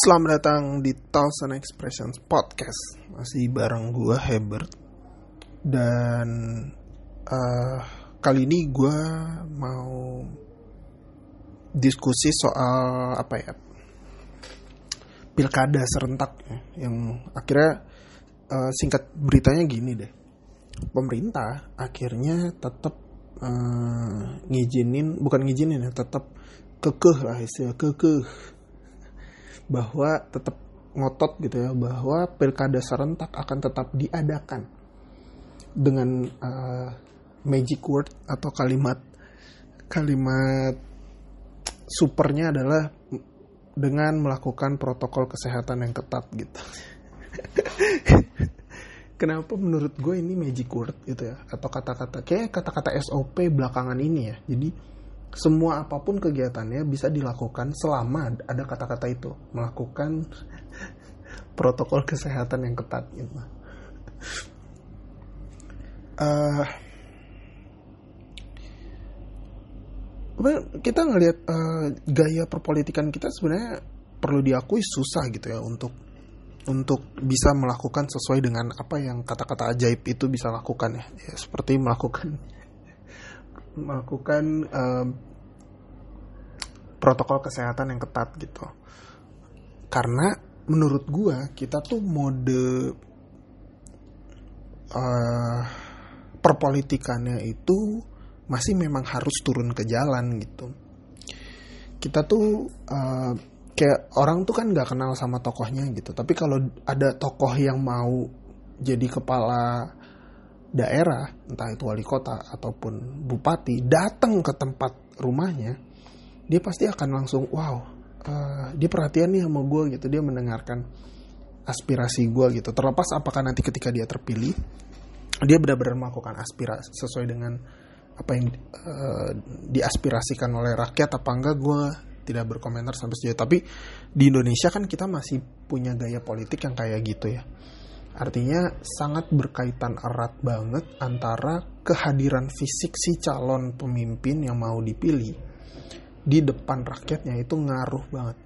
Selamat datang di Thousand Expressions Podcast. Masih bareng gue Hebert. Dan uh, kali ini gue mau diskusi soal apa ya? Pilkada serentak. Ya, Yang akhirnya uh, singkat beritanya gini deh. Pemerintah akhirnya tetap uh, ngizinin Bukan ngizinin ya, tetap kekeh lah istilah kekeh bahwa tetap ngotot gitu ya bahwa pilkada serentak akan tetap diadakan dengan uh, magic word atau kalimat kalimat supernya adalah dengan melakukan protokol kesehatan yang ketat gitu. Kenapa menurut gue ini magic word gitu ya atau kata-kata kayak kata-kata SOP belakangan ini ya. Jadi semua apa pun kegiatannya bisa dilakukan selama ada kata-kata itu melakukan protokol kesehatan yang ketat gitu. Uh, kita ngelihat uh, gaya perpolitikan kita sebenarnya perlu diakui susah gitu ya untuk untuk bisa melakukan sesuai dengan apa yang kata-kata ajaib itu bisa lakukan ya, ya seperti melakukan melakukan um, protokol kesehatan yang ketat gitu. Karena menurut gua kita tuh mode uh, perpolitikannya itu masih memang harus turun ke jalan gitu. Kita tuh uh, kayak orang tuh kan nggak kenal sama tokohnya gitu. Tapi kalau ada tokoh yang mau jadi kepala daerah, entah itu wali kota ataupun bupati, datang ke tempat rumahnya, dia pasti akan langsung wow, uh, dia perhatian nih sama gue gitu, dia mendengarkan aspirasi gue gitu. Terlepas apakah nanti ketika dia terpilih, dia benar-benar melakukan aspirasi sesuai dengan apa yang uh, diaspirasikan oleh rakyat apa enggak gue tidak berkomentar sampai sejauh. Tapi di Indonesia kan kita masih punya gaya politik yang kayak gitu ya Artinya sangat berkaitan erat banget antara kehadiran fisik si calon pemimpin yang mau dipilih di depan rakyatnya itu ngaruh banget.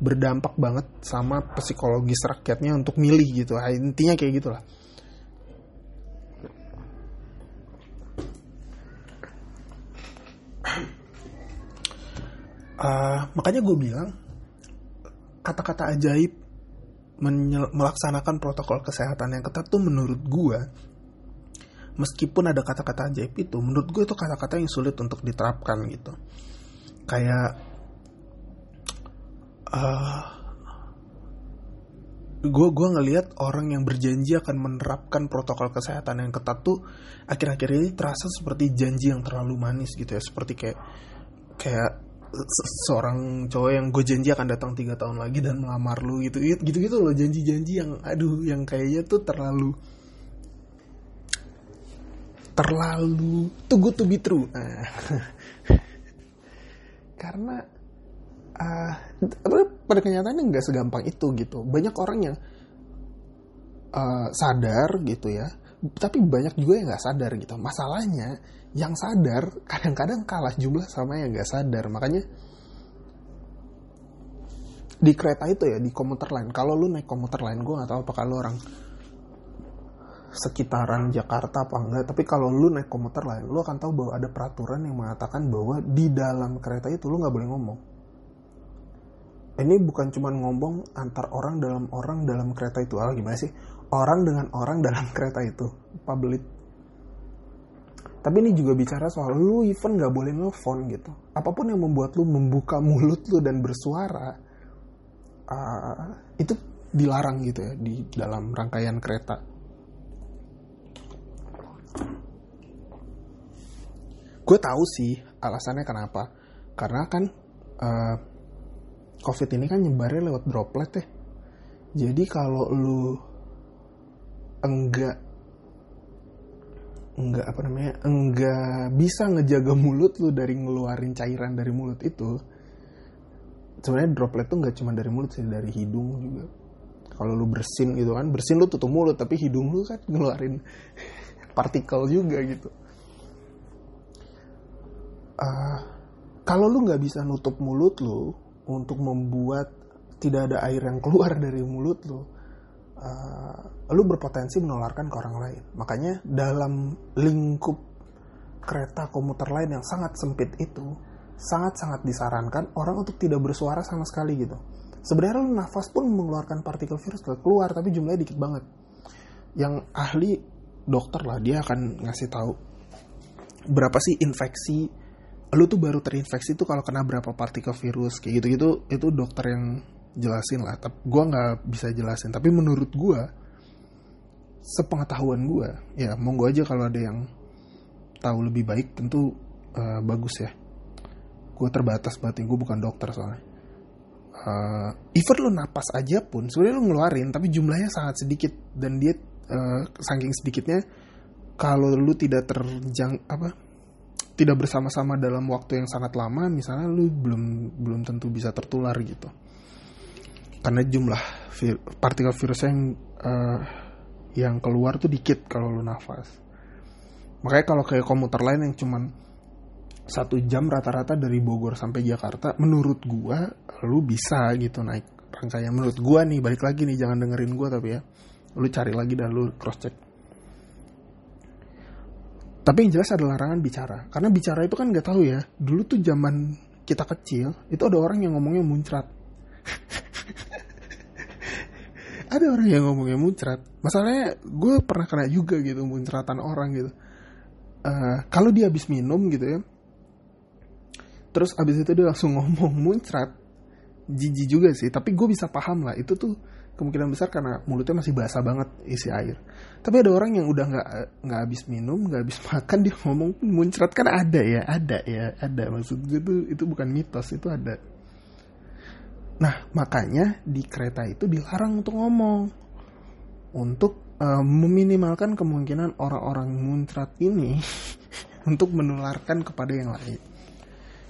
Berdampak banget sama psikologis rakyatnya untuk milih gitu. Nah, intinya kayak gitulah. Uh, makanya gue bilang kata-kata ajaib melaksanakan protokol kesehatan yang ketat tuh menurut gue meskipun ada kata-kata ajaib itu menurut gue itu kata-kata yang sulit untuk diterapkan gitu. Kayak uh, gue gue ngelihat orang yang berjanji akan menerapkan protokol kesehatan yang ketat tuh akhir-akhir ini terasa seperti janji yang terlalu manis gitu ya seperti kayak kayak seorang cowok yang gue janji akan datang tiga tahun lagi dan melamar lu gitu. Gitu gitu loh janji-janji yang aduh yang kayaknya tuh terlalu terlalu too good to be true. Nah. karena uh, pada kenyataannya nggak segampang itu gitu. Banyak orang yang uh, sadar gitu ya tapi banyak juga yang nggak sadar gitu. Masalahnya yang sadar kadang-kadang kalah jumlah sama yang nggak sadar. Makanya di kereta itu ya di komuter lain. Kalau lu naik komuter lain gue nggak tahu apakah lu orang sekitaran Jakarta apa enggak. Tapi kalau lu naik komuter lain lu akan tahu bahwa ada peraturan yang mengatakan bahwa di dalam kereta itu lu nggak boleh ngomong. Ini bukan cuma ngomong antar orang dalam orang dalam kereta itu. Ah gimana sih? Orang dengan orang dalam kereta itu. Public tapi ini juga bicara soal lu even gak boleh nelfon gitu. Apa pun yang membuat lu membuka mulut lu dan bersuara uh, itu dilarang gitu ya di dalam rangkaian kereta. Gue tahu sih alasannya kenapa. Karena kan uh, covid ini kan nyebarnya lewat droplet ya. Jadi kalau lu enggak enggak apa namanya enggak bisa ngejaga mulut lu dari ngeluarin cairan dari mulut itu. Sebenarnya droplet tuh nggak cuma dari mulut sih dari hidung juga. Kalau lu bersin gitu kan bersin lu tutup mulut tapi hidung lu kan ngeluarin partikel juga gitu. Uh, kalau lu nggak bisa nutup mulut lu untuk membuat tidak ada air yang keluar dari mulut lo uh, lu berpotensi menularkan ke orang lain. Makanya dalam lingkup kereta komuter lain yang sangat sempit itu sangat-sangat disarankan orang untuk tidak bersuara sama sekali gitu. Sebenarnya lu nafas pun mengeluarkan partikel virus keluar tapi jumlahnya dikit banget. Yang ahli dokter lah dia akan ngasih tahu berapa sih infeksi. Lu tuh baru terinfeksi tuh kalau kena berapa partikel virus kayak gitu gitu itu dokter yang jelasin lah. Tapi gue nggak bisa jelasin. Tapi menurut gue sepengetahuan gue ya monggo aja kalau ada yang tahu lebih baik tentu uh, bagus ya. Gue terbatas berarti gue bukan dokter soalnya. Uh, even lu napas aja pun sebenarnya lu ngeluarin tapi jumlahnya sangat sedikit. Dan dia uh, saking sedikitnya kalau lu tidak terjang apa tidak bersama-sama dalam waktu yang sangat lama misalnya lu belum belum tentu bisa tertular gitu karena jumlah vir, partikel virus yang uh, yang keluar tuh dikit kalau lu nafas. Makanya kalau kayak komuter lain yang cuman satu jam rata-rata dari Bogor sampai Jakarta menurut gua lu bisa gitu naik rangkaian. Menurut gua nih balik lagi nih jangan dengerin gua tapi ya lu cari lagi dan lu cross check tapi yang jelas ada larangan bicara karena bicara itu kan nggak tahu ya. Dulu tuh zaman kita kecil itu ada orang yang ngomongnya muncrat ada orang yang ngomongnya muncrat. Masalahnya gue pernah kena juga gitu muncratan orang gitu. Uh, kalau dia habis minum gitu ya terus abis itu dia langsung ngomong muncrat jijik juga sih. Tapi gue bisa paham lah itu tuh kemungkinan besar karena mulutnya masih basah banget isi air. Tapi ada orang yang udah nggak nggak habis minum, nggak habis makan dia ngomong muncrat. Kan ada ya, ada ya, ada. Maksud gue tuh itu bukan mitos itu ada. Nah makanya di kereta itu dilarang untuk ngomong untuk uh, meminimalkan kemungkinan orang-orang muncrat ini untuk menularkan kepada yang lain.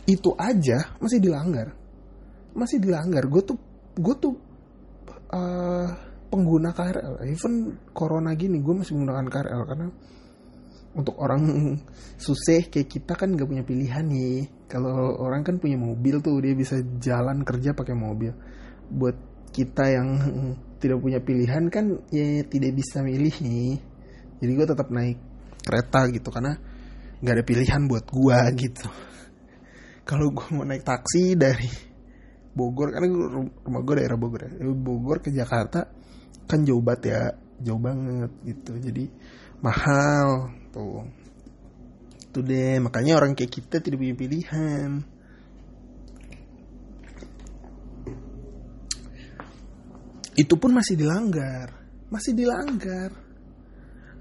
Itu aja masih dilanggar, masih dilanggar. Gue tuh gue tuh uh, pengguna KRL even corona gini gue masih menggunakan KRL karena untuk orang susah kayak kita kan gak punya pilihan nih kalau orang kan punya mobil tuh dia bisa jalan kerja pakai mobil. Buat kita yang tidak punya pilihan kan ya tidak bisa milih nih. Jadi gue tetap naik kereta gitu karena nggak ada pilihan buat gue gitu. Kalau gue mau naik taksi dari Bogor karena rumah gue daerah Bogor ya. Bogor ke Jakarta kan jauh banget ya jauh banget gitu. Jadi mahal tuh itu deh. Makanya orang kayak kita tidak punya pilihan. Itu pun masih dilanggar. Masih dilanggar.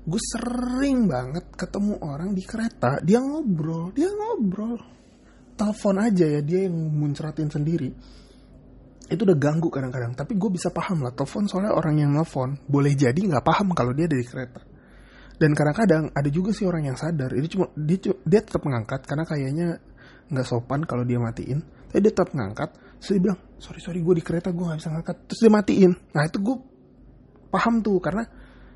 Gue sering banget ketemu orang di kereta dia ngobrol dia ngobrol. Telepon aja ya dia yang muncratin sendiri. Itu udah ganggu kadang-kadang tapi gue bisa paham lah telepon soalnya orang yang nelfon boleh jadi nggak paham kalau dia dari kereta dan kadang-kadang ada juga sih orang yang sadar itu cuma dia dia tetap mengangkat karena kayaknya nggak sopan kalau dia matiin. Tapi dia tetap mengangkat terus dia bilang sorry sorry gue di kereta gue nggak bisa ngangkat. Terus dia matiin. Nah itu gue paham tuh karena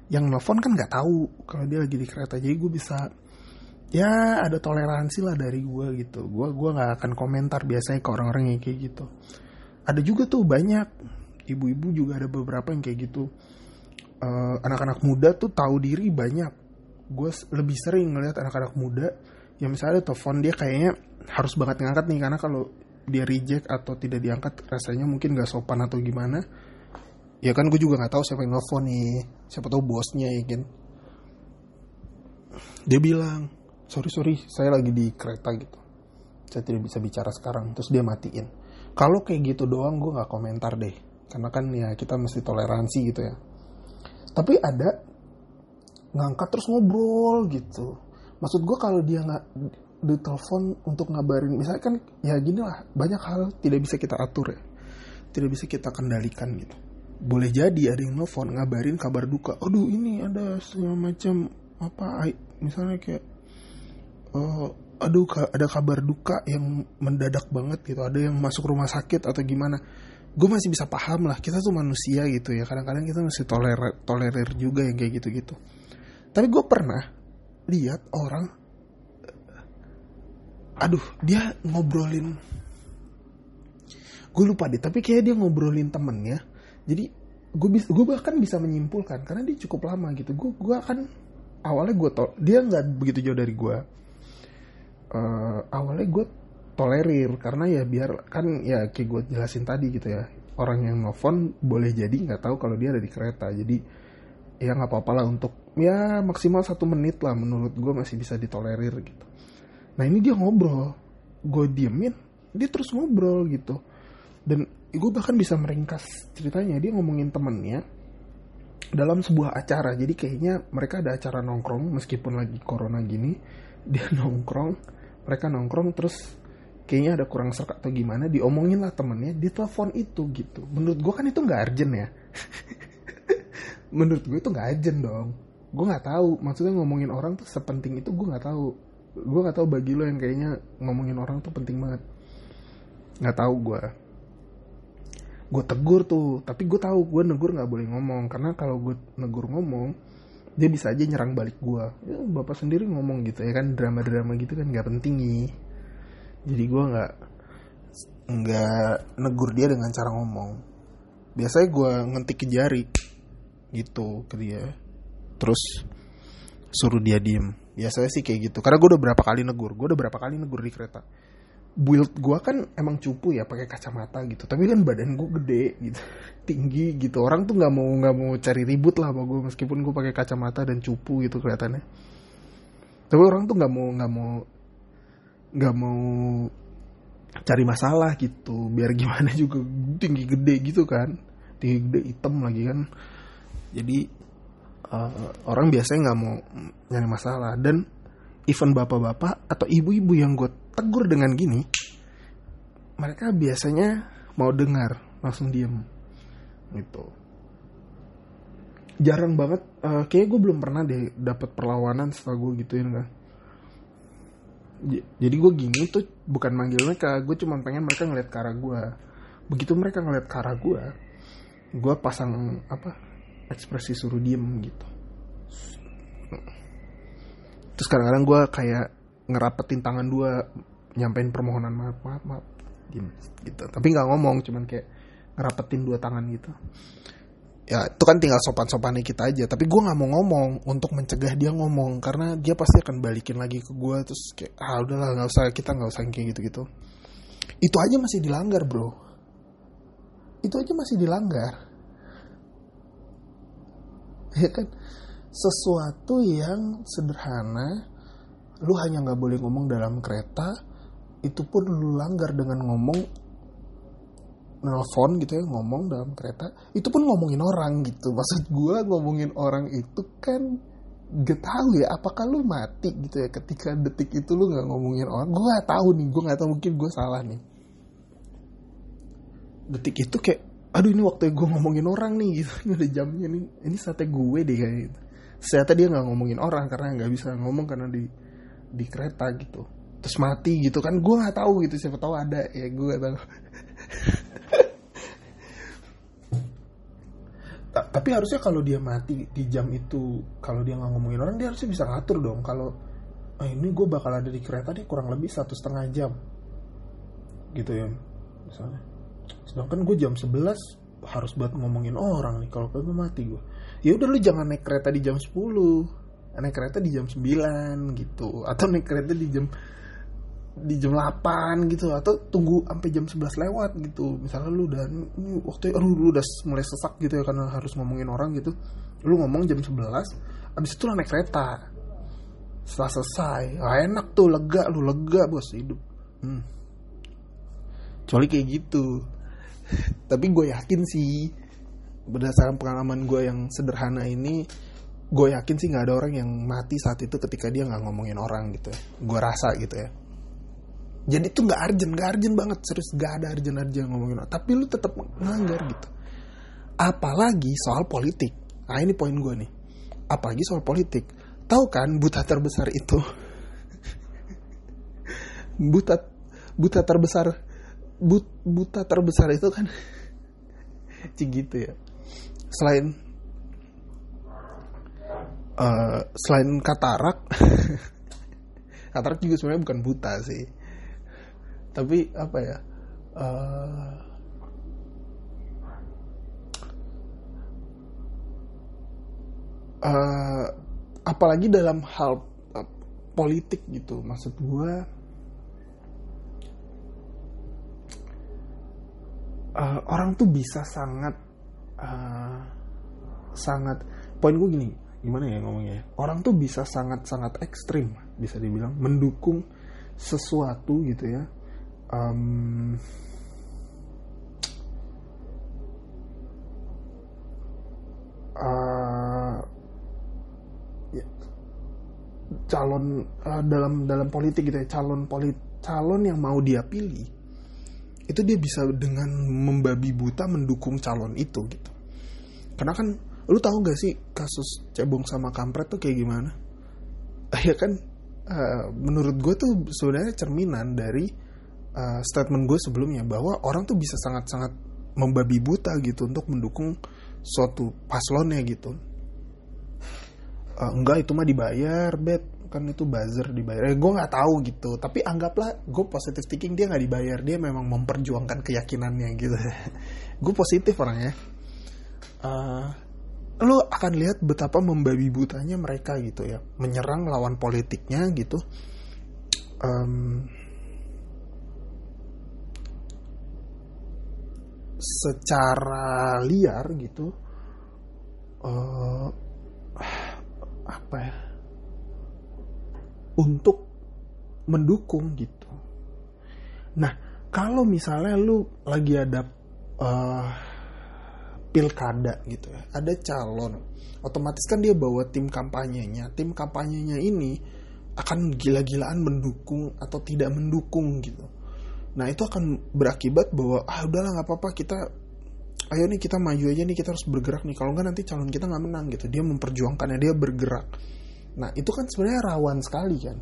yang nelfon kan nggak tahu kalau dia lagi di kereta. Jadi gue bisa ya ada toleransi lah dari gue gitu. Gue gue nggak akan komentar biasanya ke orang-orang yang kayak gitu. Ada juga tuh banyak ibu-ibu juga ada beberapa yang kayak gitu uh, anak-anak muda tuh tahu diri banyak. Gue lebih sering ngeliat anak-anak muda yang misalnya telepon dia kayaknya harus banget ngangkat nih karena kalau dia reject atau tidak diangkat rasanya mungkin gak sopan atau gimana. Ya kan gue juga nggak tahu siapa yang nelfon nih siapa tahu bosnya ya kan. Dia bilang sorry sorry saya lagi di kereta gitu. Saya tidak bisa bicara sekarang. Terus dia matiin. Kalau kayak gitu doang gue nggak komentar deh. Karena kan ya kita mesti toleransi gitu ya tapi ada ngangkat terus ngobrol gitu. Maksud gue kalau dia nggak ditelepon untuk ngabarin misalnya kan ya gini lah banyak hal tidak bisa kita atur ya. Tidak bisa kita kendalikan gitu. Boleh jadi ada yang nelfon ngabarin kabar duka. Aduh ini ada segala macam apa misalnya kayak uh, aduh ada kabar duka yang mendadak banget gitu. Ada yang masuk rumah sakit atau gimana gue masih bisa paham lah kita tuh manusia gitu ya. Kadang-kadang kita masih tolerir tolerir juga yang kayak gitu-gitu. Tapi gue pernah lihat orang aduh dia ngobrolin gue lupa deh tapi kayak dia ngobrolin temennya. Jadi gue bisa gue bahkan bisa menyimpulkan karena dia cukup lama gitu. Gue gue akan awalnya gue tol dia nggak begitu jauh dari gue uh, awalnya gue tolerir karena ya biar kan ya kayak gue jelasin tadi gitu ya orang yang nelfon boleh jadi nggak tahu kalau dia ada di kereta jadi ya nggak apa-apa lah untuk ya maksimal satu menit lah menurut gue masih bisa ditolerir gitu. Nah ini dia ngobrol gue diemin dia terus ngobrol gitu. Dan gue bahkan bisa meringkas ceritanya dia ngomongin temennya dalam sebuah acara jadi kayaknya mereka ada acara nongkrong meskipun lagi corona gini dia nongkrong mereka nongkrong terus kayaknya ada kurang serak atau gimana diomongin lah temennya di telepon itu gitu. Menurut gue kan itu nggak urgent ya. Menurut gue itu nggak urgent dong. Gue nggak tahu maksudnya ngomongin orang tuh sepenting itu gue nggak tahu. Gue nggak tahu bagi lo yang kayaknya ngomongin orang tuh penting banget. Nggak tahu gue gue tegur tuh tapi gue tahu gue negur nggak boleh ngomong karena kalau gue negur ngomong dia bisa aja nyerang balik gue ya, bapak sendiri ngomong gitu ya kan drama drama gitu kan nggak penting nih jadi gue nggak nggak negur dia dengan cara ngomong. Biasanya gue ngentik ke jari gitu ke dia. Terus suruh dia diem. Biasanya sih kayak gitu. Karena gue udah berapa kali negur. Gue udah berapa kali negur di kereta. Build gue kan emang cupu ya pakai kacamata gitu. Tapi kan badan gue gede gitu. Tinggi gitu. Orang tuh nggak mau nggak mau cari ribut lah sama gue meskipun gue pakai kacamata dan cupu gitu kelihatannya. Tapi orang tuh nggak mau nggak mau nggak mau cari masalah gitu biar gimana juga tinggi gede gitu kan. Tinggi gede hitam lagi kan. Jadi uh, orang biasanya nggak mau nyari masalah. Dan even bapak-bapak atau ibu-ibu yang gue tegur dengan gini mereka biasanya mau dengar langsung diem gitu. Jarang banget uh, kayak gue belum pernah deh dapat perlawanan setelah gue gituin kan jadi gue gini tuh bukan manggil mereka gue cuma pengen mereka ngeliat ke arah gue begitu mereka ngeliat ke arah gue gue pasang apa ekspresi suruh diem gitu. Terus kadang-kadang gue kayak ngerapetin tangan dua nyampein permohonan maaf maaf maaf gitu. Tapi nggak ngomong cuman kayak ngerapetin dua tangan gitu ya itu kan tinggal sopan-sopannya kita aja. Tapi gue nggak mau ngomong untuk mencegah dia ngomong karena dia pasti akan balikin lagi ke gue terus kayak ah udahlah nggak usah kita nggak usah kayak gitu gitu itu aja masih dilanggar bro. Itu aja masih dilanggar. Ya kan? Sesuatu yang sederhana lu hanya nggak boleh ngomong dalam kereta itu pun lu langgar dengan ngomong nelfon gitu ya ngomong dalam kereta itu pun ngomongin orang gitu. Maksud gue ngomongin orang itu kan gak tahu ya apakah lu mati gitu ya? Ketika detik itu lu nggak ngomongin orang gue gak tahu nih gue nggak tahu mungkin gue salah nih. Detik itu kayak aduh ini waktu gue ngomongin orang nih gitu. Ini udah jamnya nih. Ini saatnya gue deh kayak gitu. Ternyata dia nggak ngomongin orang karena nggak bisa ngomong karena di di kereta gitu. Terus mati gitu kan gue nggak tahu gitu siapa tahu ada ya gue nggak tahu tapi harusnya kalau dia mati di jam itu kalau dia nggak ngomongin orang dia harusnya bisa ngatur dong. Kalau ah, ini gue bakal ada di kereta nih kurang lebih satu setengah jam. Gitu ya misalnya. Sedangkan gue jam 11 harus buat ngomongin orang nih kalau gue mati gue ya udah lu jangan naik kereta di jam 10 naik kereta di jam 9 gitu. Atau naik kereta di jam di jam 8 gitu atau tunggu sampai jam 11 lewat gitu. Misalnya lu ini waktu lu udah mulai sesak gitu ya karena harus ngomongin orang gitu. Lu ngomong jam 11 abis itu lu naik kereta. Setelah selesai ah, enak tuh lega lu lega bos hidup. Hmm. kecuali kayak gitu. Tapi gue yakin sih berdasarkan pengalaman gue yang sederhana ini gue yakin sih nggak ada orang yang mati saat itu ketika dia nggak ngomongin orang gitu ya. Gue rasa gitu ya jadi itu nggak arjen nggak arjen banget serius nggak ada arjen arjen ngomongin. Tapi lu tetap nganggar gitu. Apalagi soal politik. Nah ini poin gue nih. Apalagi soal politik. Tahu kan buta terbesar itu? Buta buta terbesar but, buta terbesar itu kan? Cik gitu ya. Selain uh, selain katarak katarak juga sebenarnya bukan buta sih tapi apa ya uh, uh, apalagi dalam hal uh, politik gitu. Maksud gue uh, orang tuh bisa sangat uh, sangat poin gue gini gimana ya ngomongnya ya? orang tuh bisa sangat sangat ekstrim bisa dibilang mendukung sesuatu gitu ya um, uh, calon uh, dalam dalam politik gitu ya calon polit calon yang mau dia pilih itu dia bisa dengan membabi buta mendukung calon itu gitu. Karena kan lu tahu gak sih kasus cebong sama kampret tuh kayak gimana? Ya kan uh, menurut gue tuh sebenarnya cerminan dari uh, statement gue sebelumnya bahwa orang tuh bisa sangat-sangat membabi buta gitu untuk mendukung suatu paslonnya gitu. Uh, enggak itu mah dibayar bet kan itu buzzer dibayar. Eh, gue nggak tahu gitu. Tapi anggaplah gue positif thinking dia nggak dibayar. Dia memang memperjuangkan keyakinannya gitu. Gue positif orangnya. Uh, lu akan lihat betapa membabi butanya mereka gitu ya. Menyerang lawan politiknya gitu. Um, secara liar gitu uh, apa ya untuk mendukung gitu. Nah kalau misalnya lu lagi ada uh, pilkada gitu ya ada calon otomatis kan dia bawa tim kampanyenya. Tim kampanyenya ini akan gila-gilaan mendukung atau tidak mendukung gitu Nah itu akan berakibat bahwa ah udahlah nggak apa-apa kita ayo nih kita maju aja nih kita harus bergerak nih. Kalau nggak nanti calon kita nggak menang gitu. Dia memperjuangkannya dia bergerak. Nah itu kan sebenarnya rawan sekali kan?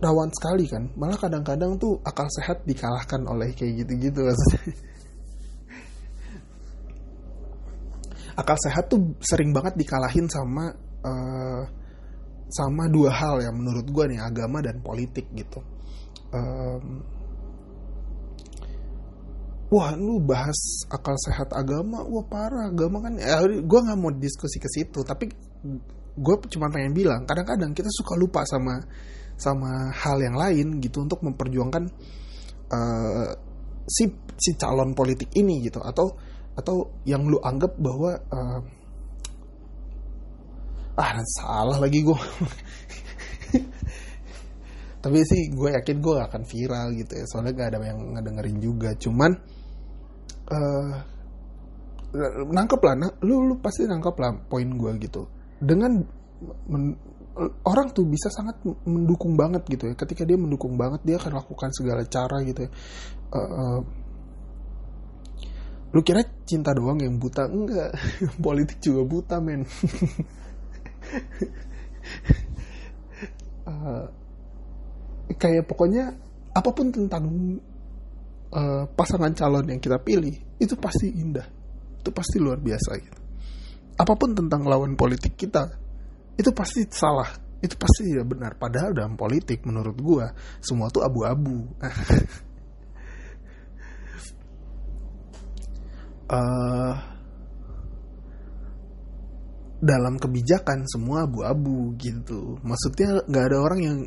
Rawan sekali kan? Malah kadang-kadang tuh akal sehat dikalahkan oleh kayak gitu-gitu akal sehat tuh sering banget dikalahin sama uh, sama dua hal yang menurut gue nih agama dan politik gitu. Um, wah lu bahas akal sehat agama? Wah parah agama kan ya, gue nggak mau diskusi ke situ tapi gue cuma pengen bilang kadang-kadang kita suka lupa sama sama hal yang lain gitu untuk memperjuangkan uh, si si calon politik ini gitu atau atau yang lu anggap bahwa uh, ah salah lagi gue tapi sih gue yakin gue gak akan viral gitu ya soalnya gak ada yang ngedengerin juga cuman uh, nangkep lah nah, lu lu pasti nangkep lah poin gue gitu. Dengan men, orang tuh bisa sangat mendukung banget gitu ya. Ketika dia mendukung banget dia akan lakukan segala cara gitu ya. Uh, uh, lu kira cinta doang yang buta? Enggak. Politik juga buta men. Uh, kayak pokoknya apa pun tentang uh, pasangan calon yang kita pilih itu pasti indah. Itu pasti luar biasa gitu. Apa pun tentang lawan politik kita itu pasti salah. Itu pasti tidak benar. Padahal dalam politik menurut gua semua tuh abu-abu. Uh, dalam kebijakan semua abu-abu gitu. Maksudnya nggak ada orang yang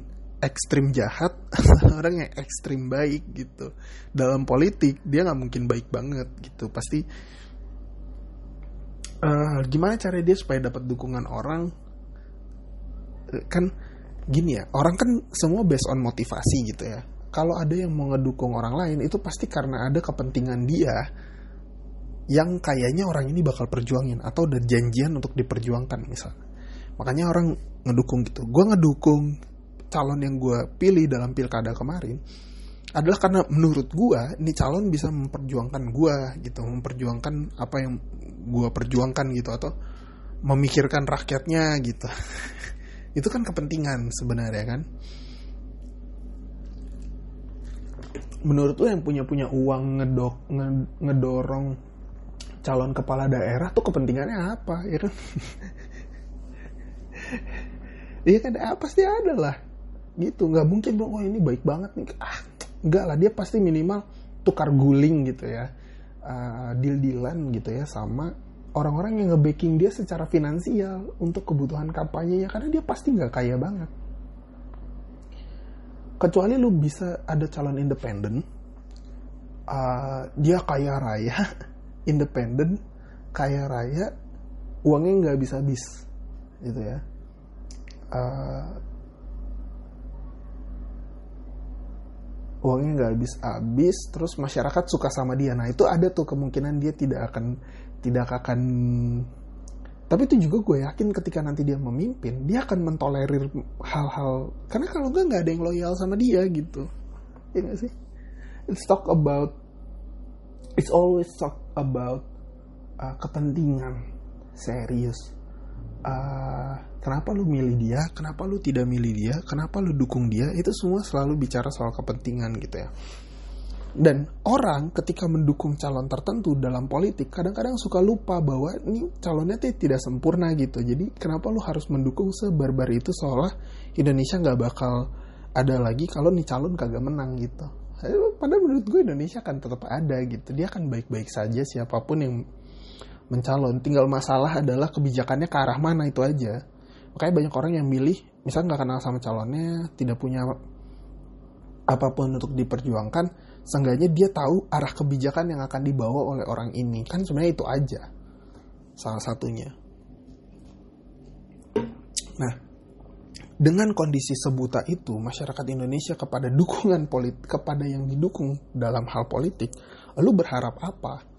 ekstrim jahat orang yang ekstrim baik gitu. Dalam politik dia nggak mungkin baik banget gitu. Pasti uh, gimana cara dia supaya dapat dukungan orang? Uh, kan gini ya orang kan semua based on motivasi gitu ya. Kalau ada yang mau ngedukung orang lain itu pasti karena ada kepentingan dia yang kayaknya orang ini bakal perjuangin atau ada janjian untuk diperjuangkan misalnya makanya orang ngedukung gitu. Gue ngedukung calon yang gue pilih dalam pilkada kemarin adalah karena menurut gue ini calon bisa memperjuangkan gue gitu memperjuangkan apa yang gue perjuangkan gitu atau memikirkan rakyatnya gitu. Itu kan kepentingan sebenarnya kan? Menurut lo yang punya punya uang ngedok ngedorong calon kepala daerah tuh kepentingannya apa ya kan iya kan? Pasti ada lah gitu nggak mungkin dong oh ini baik banget nih. Ah nggak lah dia pasti minimal tukar guling gitu ya. Uh, deal dealan gitu ya sama orang-orang yang nge-backing dia secara finansial untuk kebutuhan kampanye ya karena dia pasti nggak kaya banget. Kecuali lu bisa ada calon independen uh, dia kaya raya independen kaya raya uangnya nggak bisa habis gitu ya. Uh, uangnya nggak habis-habis terus masyarakat suka sama dia. Nah itu ada tuh kemungkinan dia tidak akan tidak akan tapi itu juga gue yakin ketika nanti dia memimpin dia akan mentolerir hal-hal. Karena kalau enggak nggak ada yang loyal sama dia gitu. Ya gak sih? It's talk about it's always talk about uh, kepentingan. Serius. Uh, kenapa lu milih dia? Kenapa lu tidak milih dia? Kenapa lu dukung dia? Itu semua selalu bicara soal kepentingan gitu ya. Dan orang ketika mendukung calon tertentu dalam politik kadang-kadang suka lupa bahwa ini calonnya tidak sempurna gitu. Jadi kenapa lu harus mendukung sebarbar itu seolah Indonesia nggak bakal ada lagi kalau nih calon kagak menang gitu? Padahal menurut gue Indonesia akan tetap ada gitu. Dia akan baik-baik saja siapa pun yang mencalon. Tinggal masalah adalah kebijakannya ke arah mana itu aja makanya banyak orang yang milih misalnya nggak kenal sama calonnya tidak punya apa pun untuk diperjuangkan seenggaknya dia tahu arah kebijakan yang akan dibawa oleh orang ini. Kan sebenarnya itu aja salah satunya. Nah dengan kondisi sebuta itu masyarakat Indonesia kepada dukungan politik kepada yang didukung dalam hal politik lalu berharap apa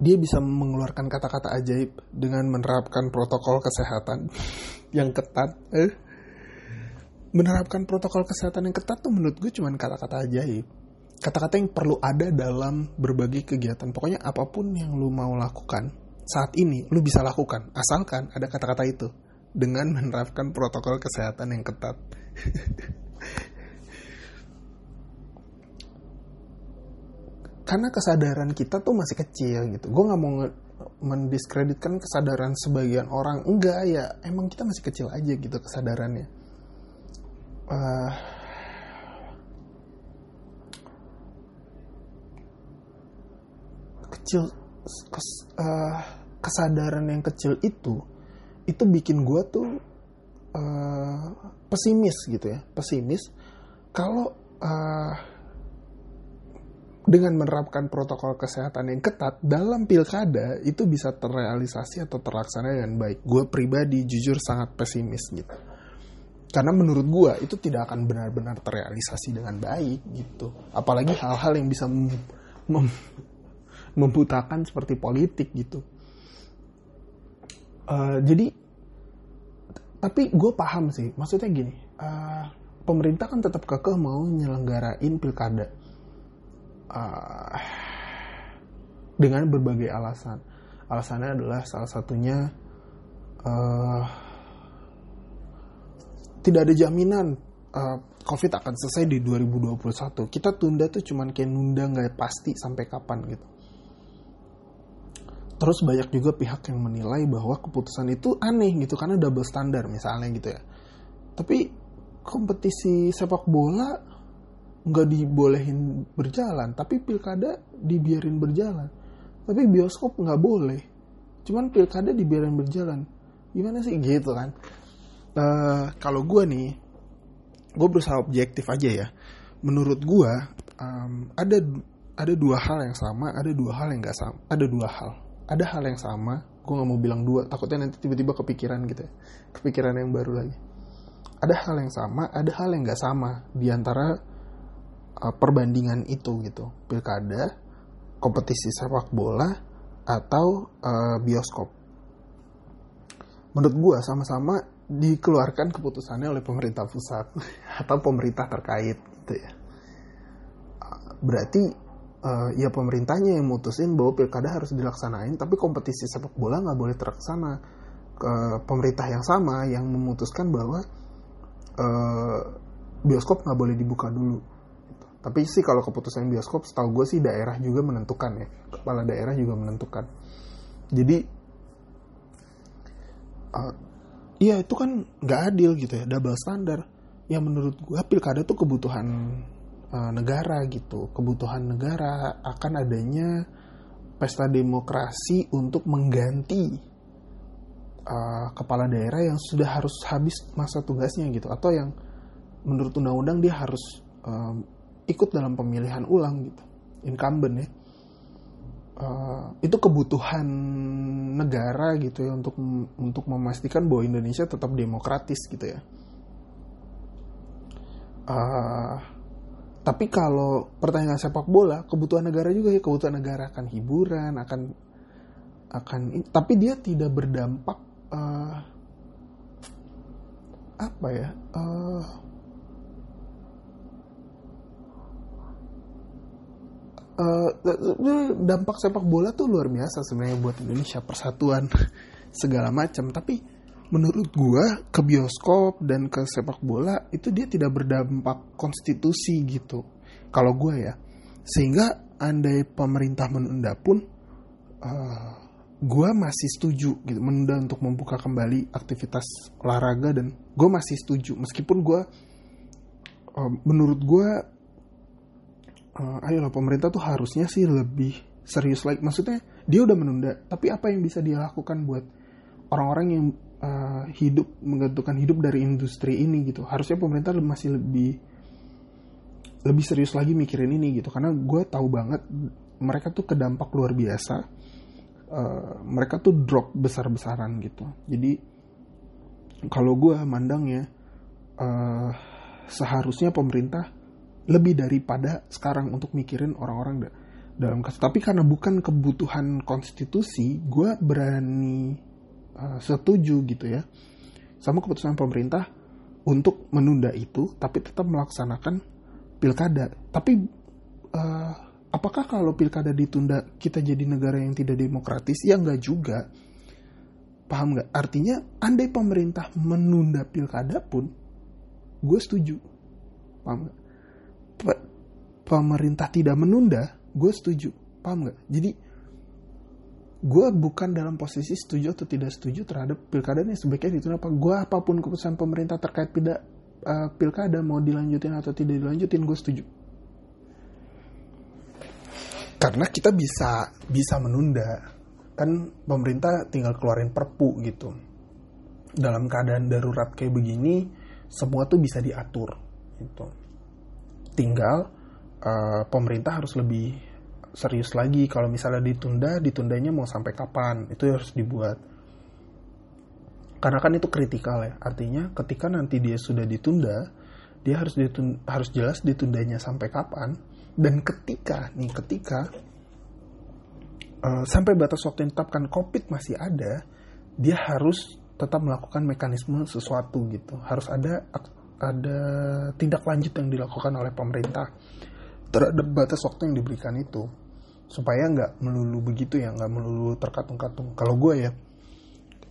dia bisa mengeluarkan kata-kata ajaib dengan menerapkan protokol kesehatan yang ketat eh? Menerapkan protokol kesehatan yang ketat tuh menurut gue cuma kata-kata ajaib. Kata-kata yang perlu ada dalam berbagai kegiatan. Pokoknya apa pun yang lu mau lakukan saat ini lu bisa lakukan. Asalkan ada kata-kata itu dengan menerapkan protokol kesehatan yang ketat. Karena kesadaran kita tuh masih kecil gitu. Gue nggak mau mendiskreditkan kesadaran sebagian orang. Enggak ya, emang kita masih kecil aja gitu kesadarannya. Uh, kecil kes, uh, kesadaran yang kecil itu itu bikin gue tuh uh, pesimis gitu ya pesimis kalau uh, dengan menerapkan protokol kesehatan yang ketat dalam pilkada itu bisa terrealisasi atau terlaksana dengan baik. Gue pribadi jujur sangat pesimis gitu. Karena menurut gue itu tidak akan benar-benar terrealisasi dengan baik gitu. Apalagi hal-hal yang bisa mem mem membutakan seperti politik gitu. Uh, jadi tapi gue paham sih maksudnya gini uh, pemerintah kan tetap kekeh mau nyelenggarain pilkada uh, dengan berbagai alasan. Alasannya adalah salah satunya uh, tidak ada jaminan uh, COVID akan selesai di 2021 kita tunda tuh cuman kayak nunda nggak pasti sampai kapan gitu. Terus banyak juga pihak yang menilai bahwa keputusan itu aneh gitu karena double standar misalnya gitu ya. Tapi kompetisi sepak bola nggak dibolehin berjalan tapi pilkada dibiarin berjalan. Tapi bioskop nggak boleh. Cuman pilkada dibiarin berjalan. Gimana sih? Gitu kan. Uh, kalau gue nih gue berusaha objektif aja ya. Menurut gue um, ada ada dua hal yang sama ada dua hal yang nggak sama ada dua hal. Ada hal yang sama gue nggak mau bilang dua takutnya nanti tiba-tiba kepikiran gitu ya. Kepikiran yang baru lagi. Ada hal yang sama ada hal yang nggak sama. Di antara uh, perbandingan itu gitu. Pilkada kompetisi sepak bola atau uh, bioskop. Menurut gue sama-sama dikeluarkan keputusannya oleh pemerintah pusat atau pemerintah terkait gitu ya. Berarti uh, ya pemerintahnya yang mutusin bahwa pilkada harus dilaksanain tapi kompetisi sepak bola nggak boleh terlaksana. Ke pemerintah yang sama yang memutuskan bahwa uh, bioskop nggak boleh dibuka dulu tapi sih kalau keputusan bioskop setahu gue sih daerah juga menentukan ya. Kepala daerah juga menentukan. Jadi uh, itu kan nggak adil gitu ya. Double standar ya menurut gue pilkada tuh kebutuhan uh, negara gitu. Kebutuhan negara akan adanya pesta demokrasi untuk mengganti uh, kepala daerah yang sudah harus habis masa tugasnya gitu. Atau yang menurut undang-undang dia harus um, ikut dalam pemilihan ulang gitu. Incumbent ya. Uh, itu kebutuhan negara gitu ya untuk untuk memastikan bahwa Indonesia tetap demokratis gitu ya. Uh, tapi kalau pertandingan sepak bola kebutuhan negara juga ya. Kebutuhan negara akan hiburan akan akan tapi dia tidak berdampak uh, apa ya uh, uh, dampak sepak bola tuh luar biasa sebenarnya buat Indonesia persatuan segala macam. Tapi menurut gua ke bioskop dan ke sepak bola itu dia tidak berdampak konstitusi gitu kalau gua ya. Sehingga andai pemerintah menunda pun uh, gua masih setuju gitu menunda untuk membuka kembali aktivitas olahraga dan gue masih setuju. Meskipun gue uh, menurut gue uh, ayolah pemerintah tuh harusnya sih lebih serius lagi maksudnya dia udah menunda tapi apa yang bisa dia lakukan buat orang-orang yang uh, hidup menggantungkan hidup dari industri ini gitu? Harusnya pemerintah masih lebih lebih serius lagi mikirin ini gitu karena gue tahu banget mereka tuh kedampak luar biasa uh, mereka tuh drop besar-besaran gitu. Jadi kalau gue mandangnya uh, seharusnya pemerintah lebih daripada sekarang untuk mikirin orang-orang dalam kasus. Tapi karena bukan kebutuhan konstitusi gue berani uh, setuju gitu ya sama keputusan pemerintah untuk menunda itu tapi tetap melaksanakan pilkada. Tapi uh, apakah kalau pilkada ditunda kita jadi negara yang tidak demokratis? Ya enggak juga. Paham nggak? Artinya andai pemerintah menunda pilkada pun gue setuju. Paham nggak pemerintah tidak menunda gue setuju. Paham nggak? Jadi gue bukan dalam posisi setuju atau tidak setuju terhadap pilkada ini. Sebaiknya itu apa? Gue apa pun keputusan pemerintah terkait tidak uh, pilkada mau dilanjutin atau tidak dilanjutin gue setuju. Karena kita bisa bisa menunda. Kan pemerintah tinggal keluarin perpu gitu. Dalam keadaan darurat kayak begini semua tuh bisa diatur gitu tinggal uh, pemerintah harus lebih serius lagi. Kalau misalnya ditunda ditundanya mau sampai kapan? Itu harus dibuat. Karena kan itu kritikal ya. Artinya ketika nanti dia sudah ditunda dia harus ditunda, harus jelas ditundanya sampai kapan. Dan ketika nih ketika uh, sampai batas waktu yang ditetapkan covid masih ada dia harus tetap melakukan mekanisme sesuatu gitu. Harus ada ada tindak lanjut yang dilakukan oleh pemerintah. Terhadap batas waktu yang diberikan itu supaya nggak melulu begitu ya nggak melulu terkatung-katung. Kalau gue ya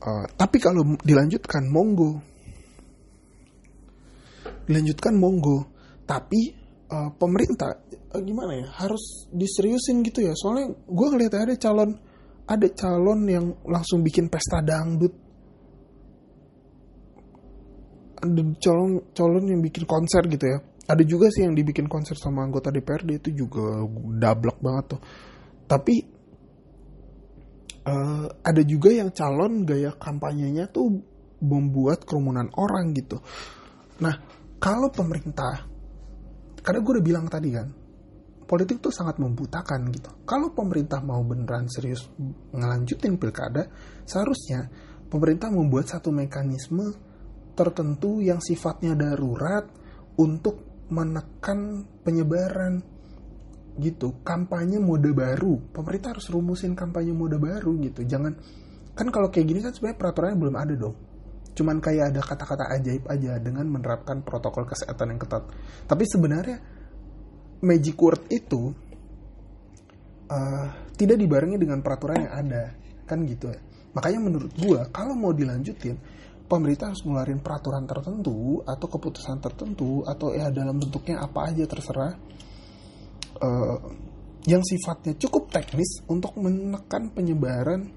uh, tapi kalau dilanjutkan monggo. Dilanjutkan monggo. Tapi uh, pemerintah uh, gimana ya harus diseriusin gitu ya. Soalnya gue ngeliat ada calon ada calon yang langsung bikin pesta dangdut ada calon calon yang bikin konser gitu ya. Ada juga sih yang dibikin konser sama anggota DPRD itu juga dablek banget tuh. Tapi uh, ada juga yang calon gaya kampanyenya tuh membuat kerumunan orang gitu. Nah kalau pemerintah karena gue udah bilang tadi kan politik tuh sangat membutakan gitu. Kalau pemerintah mau beneran serius ngelanjutin pilkada seharusnya pemerintah membuat satu mekanisme tertentu yang sifatnya darurat untuk menekan penyebaran gitu. Kampanye mode baru. Pemerintah harus rumusin kampanye mode baru gitu. Jangan kan kalau kayak gini kan sebenarnya peraturannya belum ada dong. Cuman kayak ada kata-kata ajaib aja dengan menerapkan protokol kesehatan yang ketat. Tapi sebenarnya magic word itu uh, tidak dibarengi dengan peraturan yang ada. Kan gitu ya. Makanya menurut gua kalau mau dilanjutin pemerintah harus ngeluarin peraturan tertentu atau keputusan tertentu atau ya dalam bentuknya apa aja terserah uh, yang sifatnya cukup teknis untuk menekan penyebaran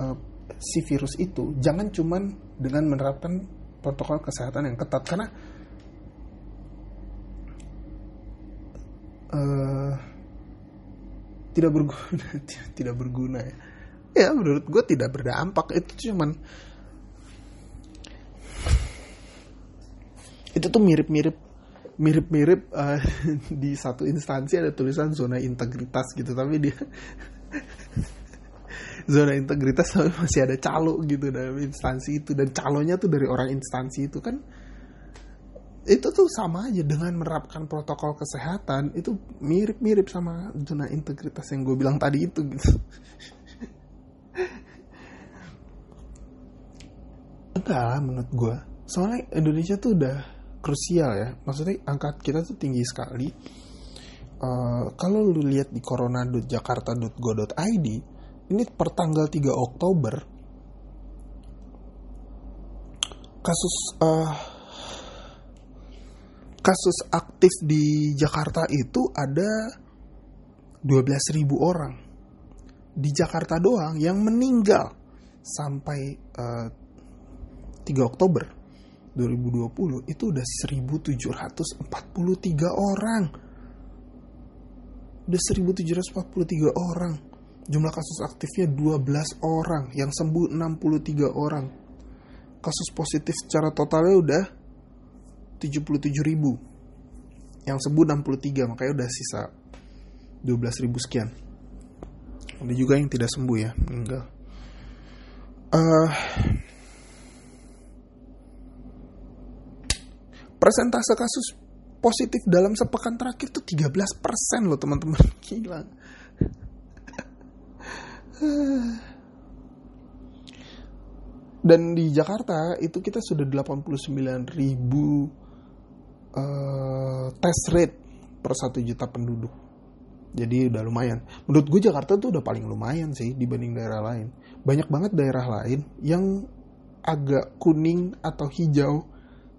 uh, si virus itu. Jangan cuman dengan menerapkan protokol kesehatan yang ketat karena uh, tidak berguna tidak berguna ya. Ya menurut gue tidak berdampak. Itu cuman itu tuh mirip-mirip mirip-mirip uh, di satu instansi ada tulisan zona integritas gitu tapi dia zona integritas tapi masih ada calo gitu dalam instansi itu. Dan calonya tuh dari orang instansi itu kan itu tuh sama aja dengan menerapkan protokol kesehatan itu mirip-mirip sama zona integritas yang gue bilang tadi itu gitu. Enggak lah menurut gue. Soalnya Indonesia tuh udah krusial ya. Maksudnya angka kita tuh tinggi sekali. Uh, kalau lu lihat di corona.jakarta.go.id ini per tanggal 3 Oktober kasus uh, kasus aktif di Jakarta itu ada 12.000 orang. Di Jakarta doang yang meninggal sampai uh, 3 Oktober 2020 itu udah 1743 orang. Udah 1743 orang. Jumlah kasus aktifnya 12 orang, yang sembuh 63 orang. Kasus positif secara totalnya udah 77 ribu. Yang sembuh 63, makanya udah sisa 12 ribu sekian. Ada juga yang tidak sembuh ya, meninggal. Uh, persentase kasus positif dalam sepekan terakhir tuh 13% loh teman-teman. Gila. Dan di Jakarta itu kita sudah 89 ribu uh, test rate per 1 juta penduduk. Jadi udah lumayan. Menurut gue Jakarta tuh udah paling lumayan sih dibanding daerah lain. Banyak banget daerah lain yang agak kuning atau hijau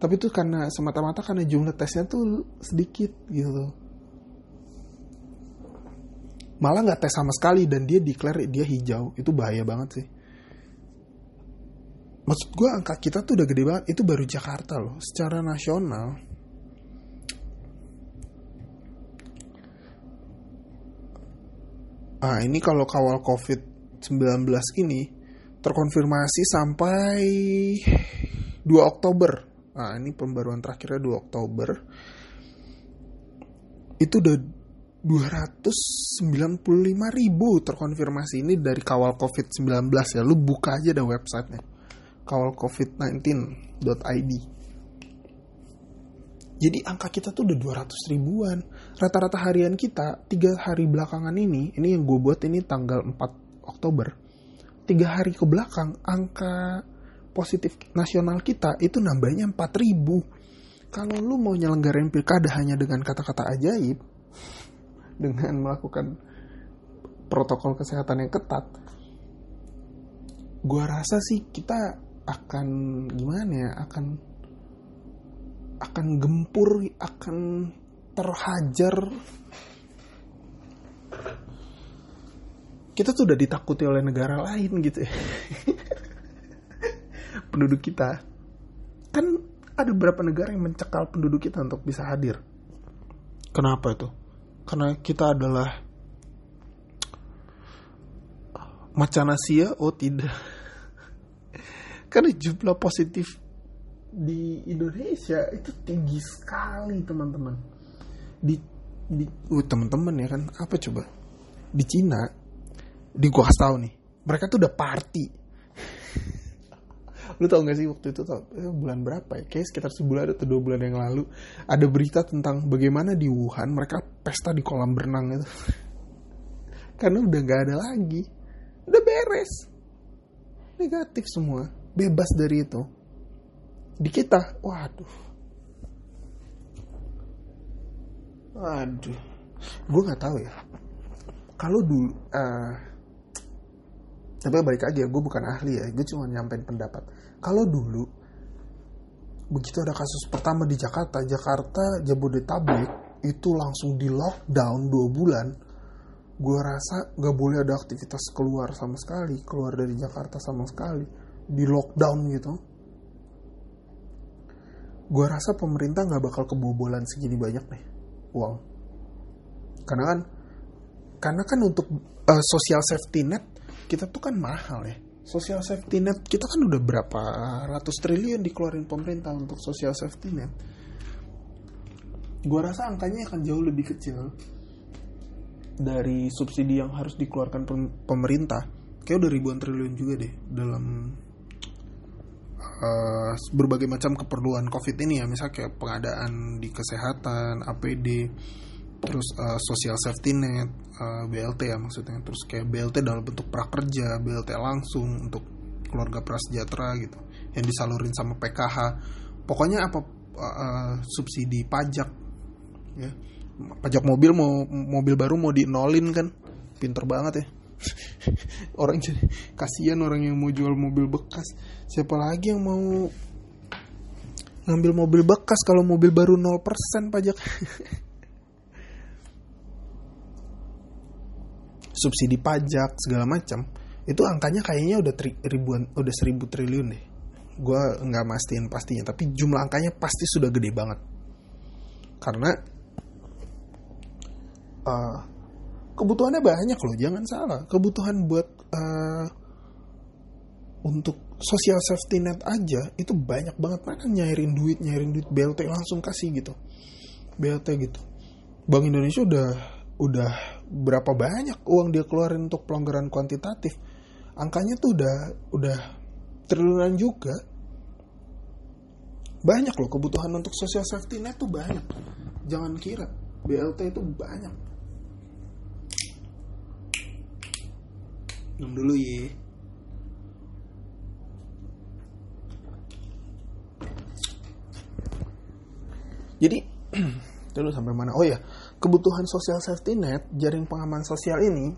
tapi itu karena semata-mata karena jumlah tesnya tuh sedikit gitu. Malah nggak tes sama sekali dan dia declare dia hijau. Itu bahaya banget sih. Maksud gue angka kita tuh udah gede banget. Itu baru Jakarta loh. Secara nasional. Ah ini kalau kawal covid 19 ini terkonfirmasi sampai 2 Oktober Nah, ini pembaruan terakhirnya 2 Oktober. Itu udah 295 ribu terkonfirmasi ini dari kawal COVID-19 ya. Lu buka aja deh websitenya. kawalcovid19.id Jadi angka kita tuh udah 200 ribuan. Rata-rata harian kita, tiga hari belakangan ini, ini yang gue buat ini tanggal 4 Oktober. Tiga hari ke belakang, angka positif nasional kita itu nambahnya 4000 kalau lu mau nyelenggarain pilkada hanya dengan kata-kata ajaib dengan melakukan protokol kesehatan yang ketat gua rasa sih kita akan gimana ya akan akan gempur akan terhajar. Kita tuh udah ditakuti oleh negara lain gitu ya penduduk kita. Kan ada beberapa negara yang mencekal penduduk kita untuk bisa hadir. Kenapa itu? Karena kita adalah macan Asia oh tidak. Karena jumlah positif di Indonesia itu tinggi sekali teman-teman. Di di uh, teman-teman ya kan apa coba? Di Cina di gua kasih tahu nih mereka tuh udah party lu tau gak sih waktu itu tau, eh, bulan berapa ya? Kayak sekitar sebulan atau dua bulan yang lalu ada berita tentang bagaimana di Wuhan mereka pesta di kolam berenang itu. Karena udah gak ada lagi. Udah beres. Negatif semua. Bebas dari itu. Di kita. Waduh. Waduh. Gue nggak tahu ya. Kalau dulu uh, tapi balik lagi ya gue bukan ahli ya. Gue cuma nyampein pendapat kalau dulu begitu ada kasus pertama di Jakarta Jakarta Jabodetabek itu langsung di lockdown dua bulan gue rasa gak boleh ada aktivitas keluar sama sekali keluar dari Jakarta sama sekali di lockdown gitu. Gue rasa pemerintah nggak bakal kebobolan segini banyak nih uang. Karena kan karena kan untuk uh, social safety net kita tuh kan mahal ya social safety net. Kita kan udah berapa ratus triliun dikeluarin pemerintah untuk social safety net. Gua rasa angkanya akan jauh lebih kecil dari subsidi yang harus dikeluarkan pemerintah. Kayak udah ribuan triliun juga deh dalam uh, berbagai macam keperluan covid ini ya. Misalnya kayak pengadaan di kesehatan APD terus uh, social safety net uh, eh, BLT ya maksudnya. Terus kayak BLT dalam bentuk prakerja BLT langsung untuk keluarga prasejahtera gitu yang disalurin sama PKH pokoknya apa uh, subsidi pajak ya. Pajak mobil mau mobil baru mau dinolin kan pinter banget ya. Orang jadi kasihan orang yang mau jual mobil bekas. Siapa lagi yang mau ngambil mobil bekas kalau mobil baru 0% pajak subsidi pajak segala macam itu angkanya kayaknya udah tri, ribuan udah seribu triliun deh. Gue nggak mastiin pastinya tapi jumlah angkanya pasti sudah gede banget. Karena uh, kebutuhannya banyak loh jangan salah. Kebutuhan buat uh, untuk social safety net aja itu banyak banget. Mereka nyairin duit nyairin duit BLT langsung kasih gitu. BLT gitu. Bank Indonesia udah udah berapa banyak uang dia keluarin untuk pelonggaran kuantitatif. Angkanya tuh udah udah triliunan juga. Banyak loh kebutuhan untuk social safety net tuh banyak. Jangan kira BLT itu banyak. Minum dulu ya jadi dulu sampai mana? Oh ya kebutuhan sosial safety net, jaring pengaman sosial ini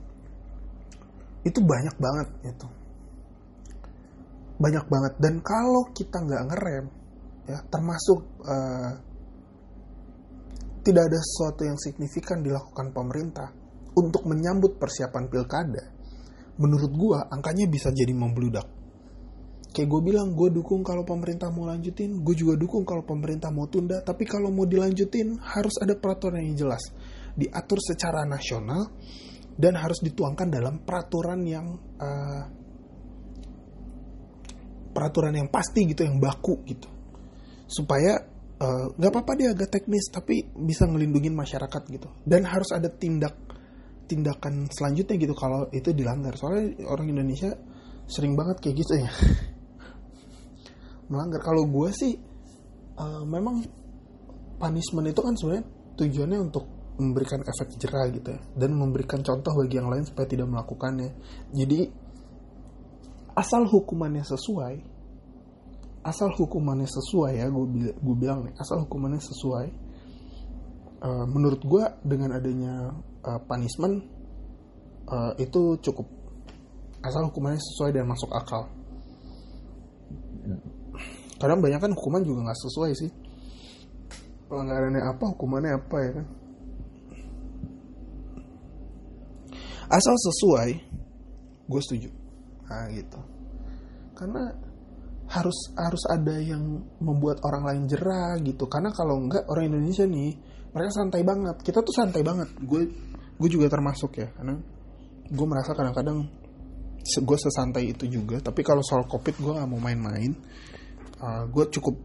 itu banyak banget itu. Banyak banget dan kalau kita nggak ngerem ya termasuk uh, tidak ada sesuatu yang signifikan dilakukan pemerintah untuk menyambut persiapan pilkada, menurut gua angkanya bisa jadi membludak kayak gue bilang gue dukung kalau pemerintah mau lanjutin gue juga dukung kalau pemerintah mau tunda. Tapi kalau mau dilanjutin harus ada peraturan yang jelas. Diatur secara nasional dan harus dituangkan dalam peraturan yang uh, peraturan yang pasti gitu yang baku gitu. Supaya eh, nggak uh, apa-apa dia agak teknis tapi bisa ngelindungin masyarakat gitu. Dan harus ada tindak tindakan selanjutnya gitu kalau itu dilanggar. Soalnya orang Indonesia sering banget kayak gitu ya melanggar. Kalau gue sih uh, memang punishment itu kan sebenarnya tujuannya untuk memberikan efek jerah gitu ya. Dan memberikan contoh bagi yang lain supaya tidak melakukannya. Jadi asal hukumannya sesuai asal hukumannya sesuai ya gue bilang nih asal hukumannya sesuai uh, menurut gue dengan adanya uh, punishment uh, itu cukup. Asal hukumannya sesuai dan masuk akal kadang banyak kan hukuman juga nggak sesuai sih. Pelanggarannya apa hukumannya apa ya kan? Asal sesuai gue setuju. Nah gitu. Karena harus harus ada yang membuat orang lain jerah gitu. Karena kalau enggak orang Indonesia nih mereka santai banget. Kita tuh santai banget. Gue gue juga termasuk ya karena gue merasa kadang-kadang gue sesantai itu juga. Tapi kalau soal covid gue nggak mau main-main uh, ah, gue cukup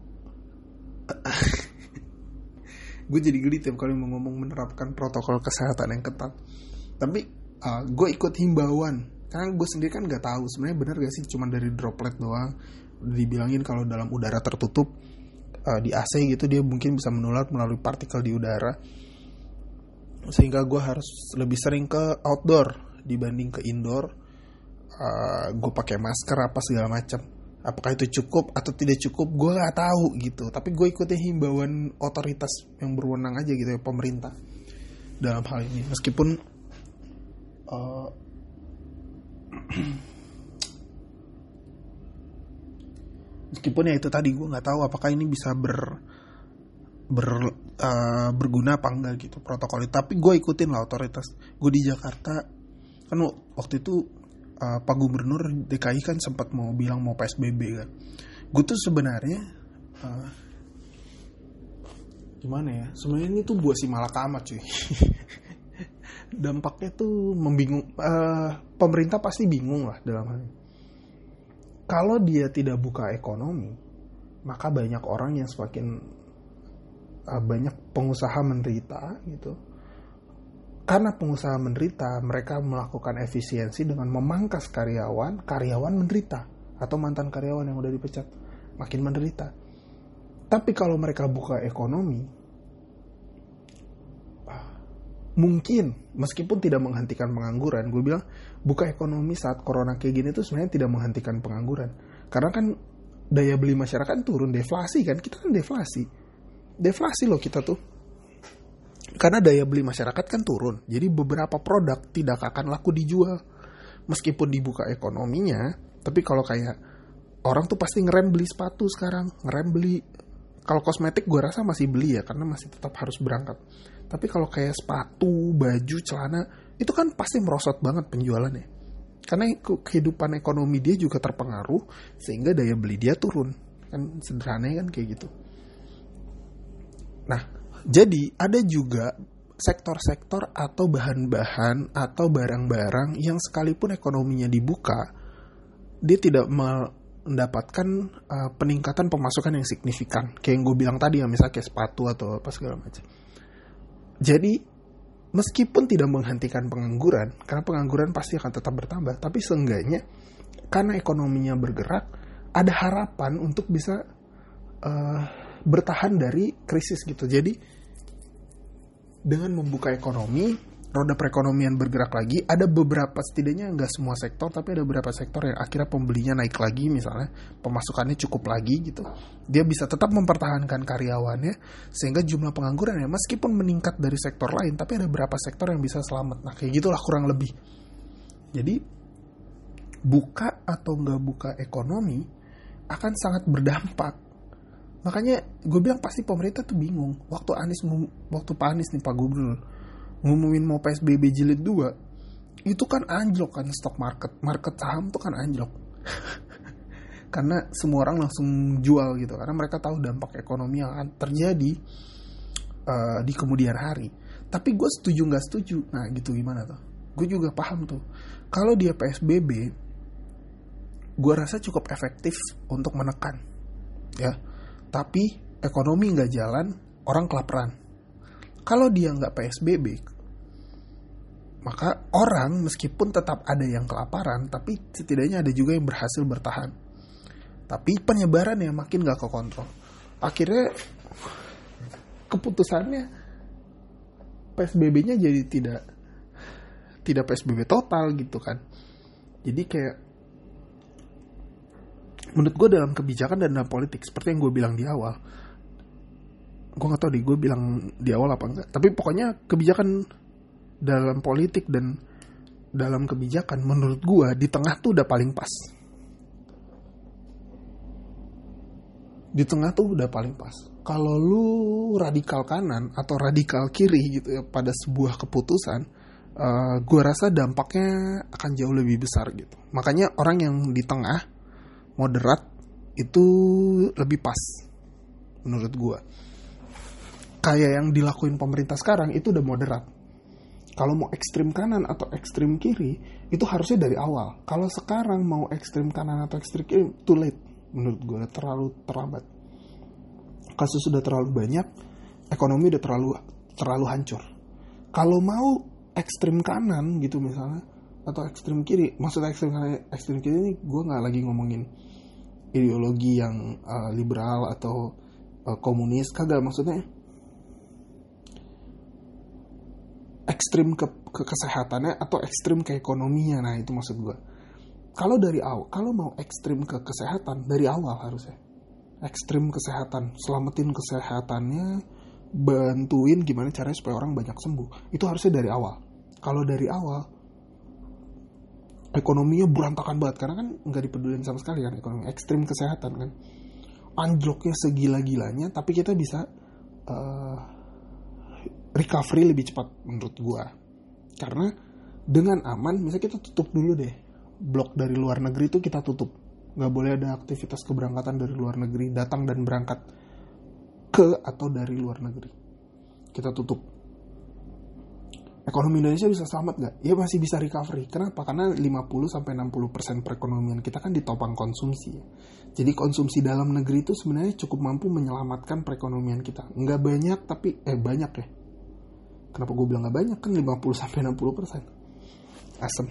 gue jadi geli tiap kali mau ngomong menerapkan protokol kesehatan yang ketat. Tapi uh, ah, gue ikut himbauan. Karena gue sendiri kan nggak tahu sebenarnya benar gak sih cuma dari droplet doang. Dibilangin kalau dalam udara tertutup uh, di AC gitu dia mungkin bisa menular melalui partikel di udara. Sehingga gue harus lebih sering ke outdoor dibanding ke indoor. Uh, gue pakai masker apa segala macam apakah itu cukup atau tidak cukup gue nggak tahu gitu. Tapi gue ikutin himbauan otoritas yang berwenang aja gitu ya pemerintah dalam hal ini. Meskipun uh, meskipun ya itu tadi gue nggak tahu apakah ini bisa ber ber uh, berguna apa enggak gitu protokol. Tapi gue ikutin lah otoritas. Gue di Jakarta kan waktu itu uh, Pak Gubernur DKI kan sempat mau bilang mau PSBB kan. Gue tuh sebenarnya uh, gimana ya? Sebenarnya ini tuh buat si malakama cuy. dampaknya tuh membingung uh, pemerintah pasti bingung lah dalam hal ini kalau dia tidak buka ekonomi maka banyak orang yang semakin uh, banyak pengusaha menderita gitu karena pengusaha menderita mereka melakukan efisiensi dengan memangkas karyawan karyawan menderita atau mantan karyawan yang udah dipecat makin menderita. Tapi kalau mereka buka ekonomi mungkin meskipun tidak menghentikan pengangguran gue bilang buka ekonomi saat corona kayak gini tuh sebenarnya tidak menghentikan pengangguran. Karena kan daya beli masyarakat turun deflasi kan kita kan deflasi. Deflasi loh kita tuh karena daya beli masyarakat kan turun jadi beberapa produk tidak akan laku dijual meskipun dibuka ekonominya tapi kalau kayak orang tuh pasti ngerem beli sepatu sekarang ngerem beli kalau kosmetik gue rasa masih beli ya karena masih tetap harus berangkat tapi kalau kayak sepatu, baju, celana, itu kan pasti merosot banget penjualannya. Karena kehidupan ekonomi dia juga terpengaruh sehingga daya beli dia turun. Kan sederhananya kan kayak gitu. Nah, jadi ada juga sektor-sektor atau bahan-bahan atau barang-barang yang sekalipun ekonominya dibuka, dia tidak mendapatkan uh, peningkatan pemasukan yang signifikan. Kayak yang gue bilang tadi ya, misalnya kayak sepatu atau apa segala macam jadi meskipun tidak menghentikan pengangguran, karena pengangguran pasti akan tetap bertambah, tapi seenggaknya karena ekonominya bergerak, ada harapan untuk bisa uh, bertahan dari krisis gitu. Jadi dengan membuka ekonomi, roda perekonomian bergerak lagi, ada beberapa setidaknya nggak semua sektor, tapi ada beberapa sektor yang akhirnya pembelinya naik lagi misalnya, pemasukannya cukup lagi gitu. Dia bisa tetap mempertahankan karyawannya sehingga jumlah pengangguran ya meskipun meningkat dari sektor lain, tapi ada beberapa sektor yang bisa selamat. Nah kayak gitulah kurang lebih. Jadi buka atau nggak buka ekonomi akan sangat berdampak makanya gue bilang pasti pemerintah tuh bingung. Waktu Anies waktu Pak Anies nih Pak Gubernur ngumumin mau PSBB jilid 2 itu kan anjlok kan stok market. Market saham tuh kan anjlok. Karena semua orang langsung jual gitu karena mereka tahu dampak ekonomi yang akan terjadi uh, di kemudian hari. Tapi gue setuju nggak setuju. Nah gitu gimana tuh? Gue juga paham tuh. Kalau dia PSBB gue rasa cukup efektif untuk menekan ya tapi ekonomi nggak jalan orang kelaparan kalau dia nggak PSBB, maka orang meskipun tetap ada yang kelaparan, tapi setidaknya ada juga yang berhasil bertahan. Tapi penyebaran yang makin nggak kekontrol. Akhirnya keputusannya PSBB-nya jadi tidak tidak PSBB total gitu kan. Jadi kayak menurut gue dalam kebijakan dan dalam politik seperti yang gue bilang di awal gue gak tau deh gue bilang di awal apa enggak. Tapi pokoknya kebijakan dalam politik dan dalam kebijakan menurut gue di tengah tuh udah paling pas. Di tengah tuh udah paling pas. Kalau lu radikal kanan atau radikal kiri gitu ya pada sebuah keputusan uh, eh, gue rasa dampaknya akan jauh lebih besar gitu. Makanya orang yang di tengah moderat itu lebih pas menurut gue kayak yang dilakuin pemerintah sekarang itu udah moderat. Kalau mau ekstrim kanan atau ekstrim kiri itu harusnya dari awal. Kalau sekarang mau ekstrim kanan atau ekstrim kiri too late menurut gue terlalu terlambat. Kasus sudah terlalu banyak, ekonomi udah terlalu terlalu hancur. Kalau mau ekstrim kanan gitu misalnya atau ekstrim kiri, maksud ekstrim kanan ekstrim kiri ini gue nggak lagi ngomongin ideologi yang uh, liberal atau uh, komunis kagak. Maksudnya ekstrim ke, ke kesehatannya atau ekstrim ke ekonominya. Nah itu maksud gue kalau dari awal kalau mau ekstrim ke kesehatan dari awal harusnya. Ekstrim kesehatan selamatin kesehatannya bantuin gimana caranya supaya orang banyak sembuh. Itu harusnya dari awal. Kalau dari awal ekonominya berantakan banget. Karena kan nggak dipedulin sama sekali kan ekonomi ekstrim kesehatan kan. Anjloknya segila-gilanya tapi kita bisa uh, recovery lebih cepat menurut gue karena dengan aman misalnya kita tutup dulu deh. Blok dari luar negeri itu kita tutup. Nggak boleh ada aktivitas keberangkatan dari luar negeri datang dan berangkat ke atau dari luar negeri. Kita tutup ekonomi Indonesia bisa selamat nggak? Ya masih bisa recovery. Kenapa? Karena 50 sampai 60% perekonomian kita kan ditopang konsumsi. Jadi konsumsi dalam negeri itu sebenarnya cukup mampu menyelamatkan perekonomian kita. Nggak banyak tapi eh banyak ya. Kenapa gue bilang nggak banyak kan 50 sampai 60%. Asem.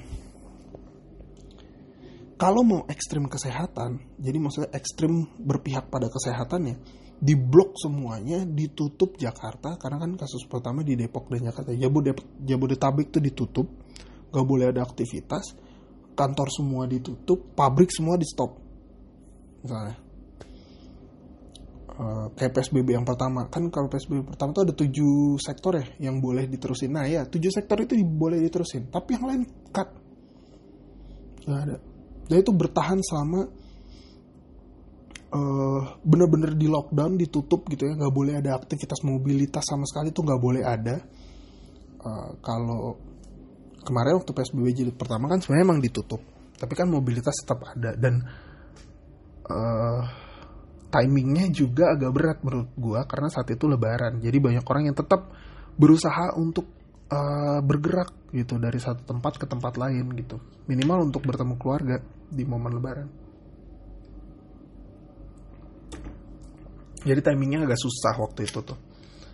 Kalau mau ekstrim kesehatan, jadi maksudnya ekstrim berpihak pada kesehatannya, diblok semuanya, ditutup Jakarta karena kan kasus pertama di Depok dan Jakarta. Jabodetabek, itu ditutup, gak boleh ada aktivitas, kantor semua ditutup, pabrik semua di stop. Misalnya. Uh, kayak PSBB yang pertama kan kalau PSBB pertama tuh ada tujuh sektor ya yang boleh diterusin nah ya tujuh sektor itu boleh diterusin tapi yang lain cut nggak ada dan itu bertahan selama uh, bener-bener di lockdown ditutup gitu ya. Nggak boleh ada aktivitas mobilitas sama sekali tuh nggak boleh ada. Uh, kalau kemarin waktu psbb jilid pertama kan sebenarnya emang ditutup. Tapi kan mobilitas tetap ada. Dan uh, timingnya juga agak berat menurut gua karena saat itu lebaran. Jadi banyak orang yang tetap berusaha untuk uh, bergerak gitu dari satu tempat ke tempat lain gitu. Minimal untuk bertemu keluarga di momen lebaran jadi timingnya agak susah waktu itu tuh.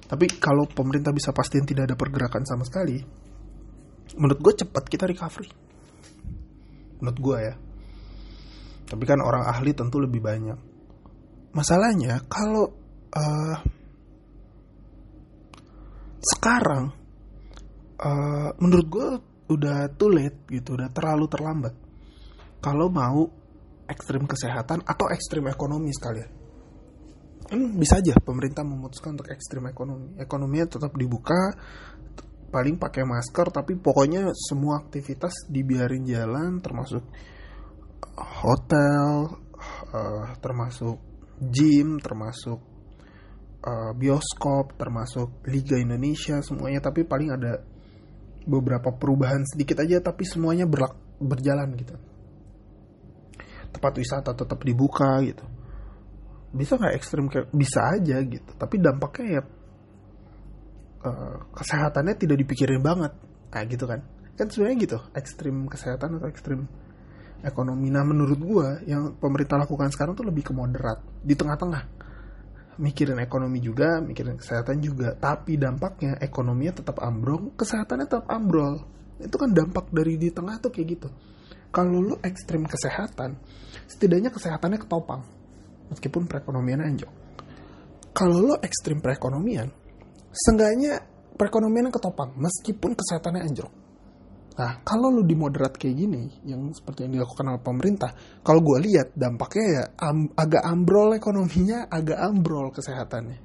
Tapi kalau pemerintah bisa pastiin tidak ada pergerakan sama sekali menurut gue cepat kita recovery. Menurut gue ya. Tapi kan orang ahli tentu lebih banyak. Masalahnya kalau uh, sekarang uh, menurut gue udah too late gitu udah terlalu terlambat. Kalau mau ekstrim kesehatan atau ekstrim ekonomi sekalian bisa aja pemerintah memutuskan untuk ekstrim ekonomi. Ekonominya tetap dibuka paling pakai masker tapi pokoknya semua aktivitas dibiarin jalan termasuk hotel uh, termasuk gym termasuk uh, bioskop termasuk liga Indonesia semuanya. Tapi paling ada beberapa perubahan sedikit aja tapi semuanya berlak berjalan gitu. Tempat wisata tetap dibuka gitu bisa nggak ekstrim kayak bisa aja gitu. Tapi dampaknya ya uh, kesehatannya tidak dipikirin banget. Kayak gitu kan. Kan sebenarnya gitu ekstrim kesehatan atau ekstrim ekonomi. Nah menurut gue yang pemerintah lakukan sekarang tuh lebih ke moderat. Di tengah-tengah. Mikirin ekonomi juga mikirin kesehatan juga. Tapi dampaknya ekonominya tetap ambrol kesehatannya tetap ambrol. Itu kan dampak dari di tengah tuh kayak gitu. Kalau lu ekstrim kesehatan setidaknya kesehatannya ketopang meskipun perekonomian anjok. Kalau lo ekstrim perekonomian, seenggaknya perekonomian ketopang meskipun kesehatannya anjlok. Nah, kalau lo di moderat kayak gini, yang seperti yang dilakukan oleh pemerintah, kalau gue lihat dampaknya ya am, agak ambrol ekonominya, agak ambrol kesehatannya.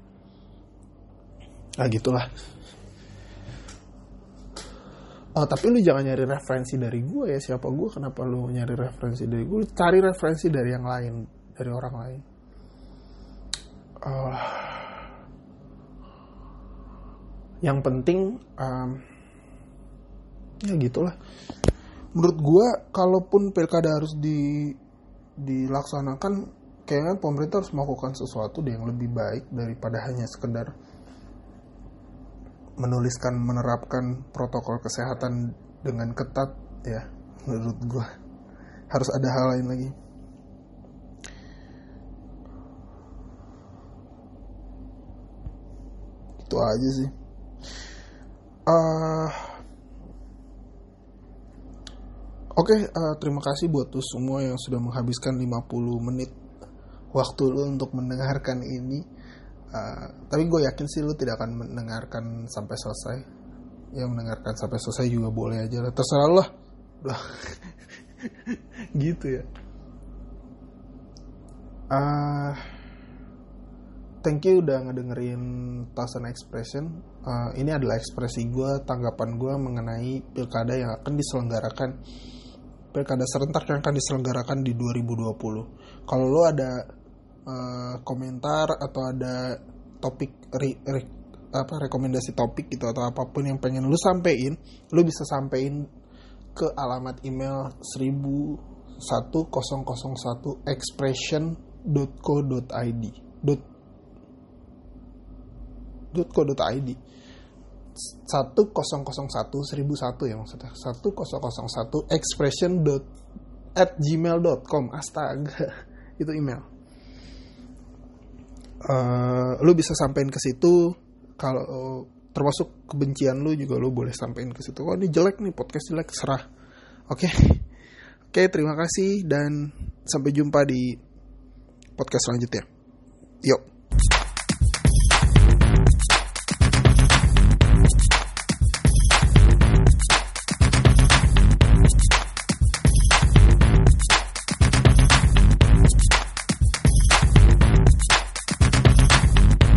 Nah, gitulah. Oh, tapi lu jangan nyari referensi dari gue ya siapa gue kenapa lu nyari referensi dari gue cari referensi dari yang lain dari orang lain uh, yang penting um, ya gitulah. Menurut gue kalaupun pilkada harus di dilaksanakan kayaknya pemerintah harus melakukan sesuatu yang lebih baik daripada hanya sekedar menuliskan menerapkan protokol kesehatan dengan ketat ya menurut gue harus ada hal lain lagi itu aja sih. Uh, oke okay, uh, terima kasih buat tuh semua yang sudah menghabiskan 50 menit waktu lu untuk mendengarkan ini. Uh, tapi gue yakin sih lu tidak akan mendengarkan sampai selesai. Ya mendengarkan sampai selesai juga boleh aja lah terserah lah. Gitu ya. Uh, thank you udah ngedengerin Tasan Expression. Uh, ini adalah ekspresi gue, tanggapan gue mengenai pilkada yang akan diselenggarakan, pilkada serentak yang akan diselenggarakan di 2020. Kalau lo ada uh, komentar atau ada topik re, re, apa rekomendasi topik gitu atau apa pun yang pengen lo sampein, lo bisa sampein ke alamat email 1001 expression.co.id .co.id 1001 1001 ya maksudnya. 1001 expression at gmail.com astaga itu email. Uh, lu bisa sampein ke situ. Kalau termasuk kebencian lu juga lu boleh sampein ke situ. Oh ini jelek nih podcast jelek serah. Oke. Okay. oke okay, terima kasih dan sampai jumpa di podcast selanjutnya. Yuk